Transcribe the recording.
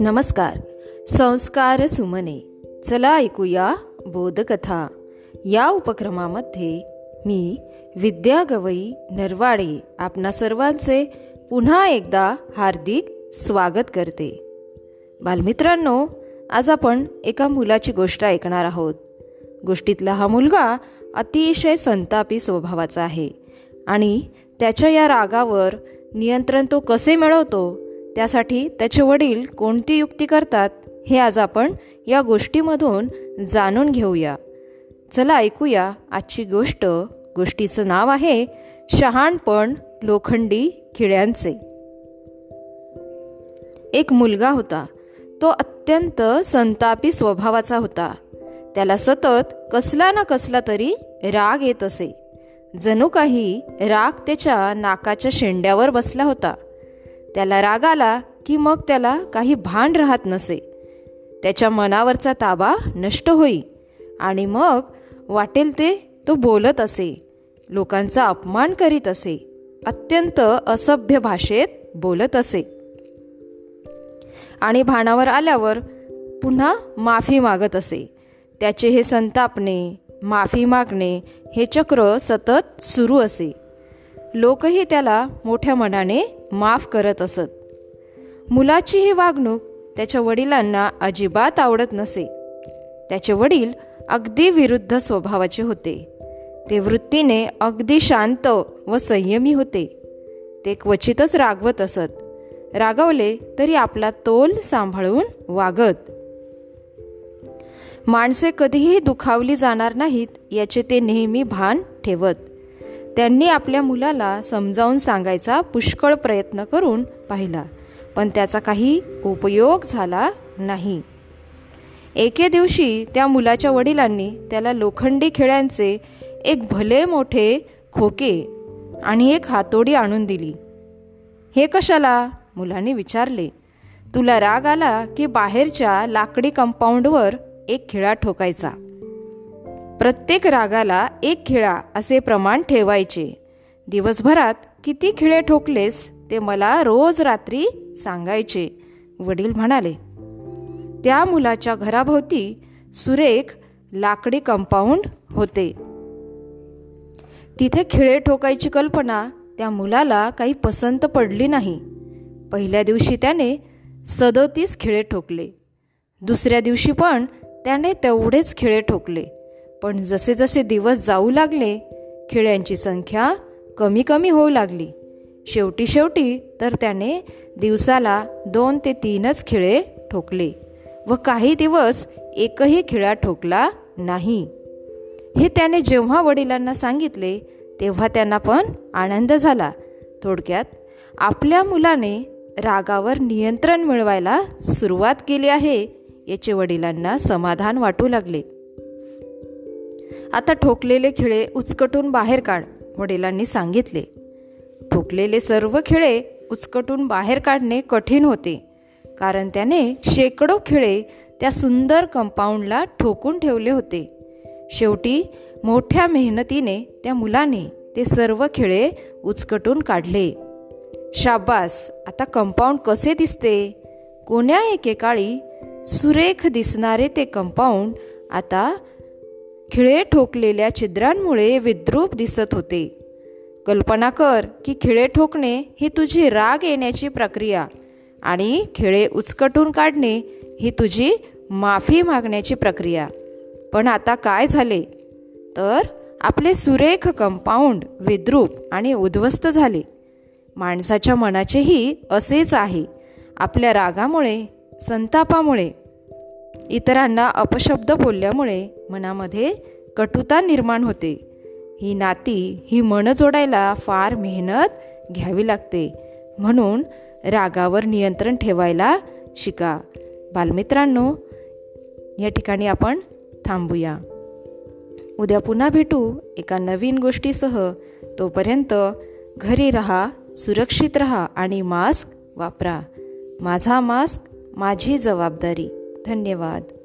नमस्कार. संस्कार सुमने. चला ऐकूया बोधकथा. या उपक्रमामध्ये मी विद्या गवई नरवाडे आपणा सर्वांचे पुन्हा एकदा हार्दिक स्वागत करते. बालमित्रांनो आज आपण एका मुलाची गोष्ट ऐकणार आहोत. गोष्टीतला हा मुलगा अतिशय संतापी स्वभावाचा आहे आणि त्याच्या या रागावर नियंत्रण तो कसे मिळवतो त्यासाठी त्याचे वडील कोणती युक्ती करतात हे आज आपण या गोष्टीमधून जाणून घेऊया. चला ऐकूया आजची गोष्ट. गोष्टीचं नाव आहे शहाणपण लोखंडी खिळ्यांचे. एक मुलगा होता. तो अत्यंत संतापी स्वभावाचा होता. त्याला सतत कसला ना कसला तरी राग येत असे. जणू काही राग त्याच्या नाकाच्या शेंड्यावर बसला होता. त्याला राग आला की मग त्याला काही भान राहत नसे. त्याच्या मनावरचा ताबा नष्ट होई आणि मग वाटेल ते तो बोलत असे लोकांचा अपमान करीत असे अत्यंत असभ्य भाषेत बोलत असे. आणि भानावर आल्यावर पुन्हा माफी मागत असे. त्याचे हे संतापणे माफी मागणे हे चक्र सतत सुरू असे. लोकही त्याला मोठ्या मनाने माफ करत असत. मुलाची ही वागणूक त्याच्या वडिलांना अजिबात आवडत नसे. त्याचे वडील अगदी विरुद्ध स्वभावाचे होते. ते वृत्तीने अगदी शांत व संयमी होते. ते क्वचितच रागवत असत. रागवले तरी आपला तोल सांभाळून वागत. माणसे कधीही दुखावली जाणार नाहीत याचे ते नेहमी भान ठेवत. त्यांनी आपल्या मुलाला समजावून सांगायचा पुष्कळ प्रयत्न करून पाहिला पण त्याचा काही उपयोग झाला नाही. एके दिवशी त्या मुलाच्या वडिलांनी त्याला लोखंडी खेळ्यांचे एक भले मोठे खोके आणि एक हातोडी आणून दिली. हे कशाला? मुलाने विचारले. तुला राग आला की बाहेरच्या लाकडी कंपाऊंडवर एक खिळा ठोकायचा. प्रत्येक रागाला एक खिळा असे प्रमाण ठेवायचे. दिवसभरात किती खिळे ठोकलेस ते मला रोज रात्री सांगायचे. वडील म्हणाले त्या मुलाच्या घराभोवती सुरेख लाकडी कंपाऊंड होते. तिथे खिळे ठोकायची कल्पना त्या मुलाला काही पसंत पडली नाही. पहिल्या दिवशी त्याने सदोतीस खिळे ठोकले. दुसऱ्या दिवशी पण त्याने तेवढेच खिळे ठोकले. पण जसे जसे दिवस जाऊ लागले खिळ्यांची संख्या कमी कमी होऊ लागली. शेवटी शेवटी तर त्याने दिवसाला दोन ते तीनच खिळे ठोकले व काही दिवस एकही खिळा ठोकला नाही. हे त्याने जेव्हा वडिलांना सांगितले तेव्हा त्यांना पण आनंद झाला. थोडक्यात आपल्या मुलाने रागावर नियंत्रण मिळवायला सुरुवात केली आहे याचे वडिलांना समाधान वाटू लागले. आता ठोकलेले खिळे उचकटून बाहेर काढ वडिलांनी सांगितले. ठोकलेले सर्व खिळे उचकटून बाहेर काढणे कठीण होते कारण त्याने शेकडो खिळे त्या सुंदर कंपाऊंडला ठोकून ठेवले होते. शेवटी मोठ्या मेहनतीने त्या मुलाने ते सर्व खिळे उचकटून काढले. शाबास आता कंपाऊंड कसे दिसते? कोण्या एकेकाळी सुरेख दिसणारे ते कंपाऊंड आता खिळे ठोकलेल्या छिद्रांमुळे विद्रूप दिसत होते. कल्पना कर की खिळे ठोकणे ही तुझी राग येण्याची प्रक्रिया आणि खिळे उचकटून काढणे ही तुझी माफी मागण्याची प्रक्रिया. पण आता काय झाले? तर आपले सुरेख कंपाऊंड विद्रूप आणि उद्ध्वस्त झाले. माणसाच्या मनाचेही असेच आहे. आपल्या रागामुळे संतापामुळे इतरांना अपशब्द बोलल्यामुळे मनामध्ये कटुता निर्माण होते. ही नाती ही मन जोडायला फार मेहनत घ्यावी लागते. म्हणून रागावर नियंत्रण ठेवायला शिका. बालमित्रांनो या ठिकाणी आपण थांबूया. उद्या पुन्हा भेटू एका नवीन गोष्टीसह. तोपर्यंत घरी रहा सुरक्षित रहा आणि मास्क वापरा. माझा मास्क माझी जबाबदारी. धन्यवाद.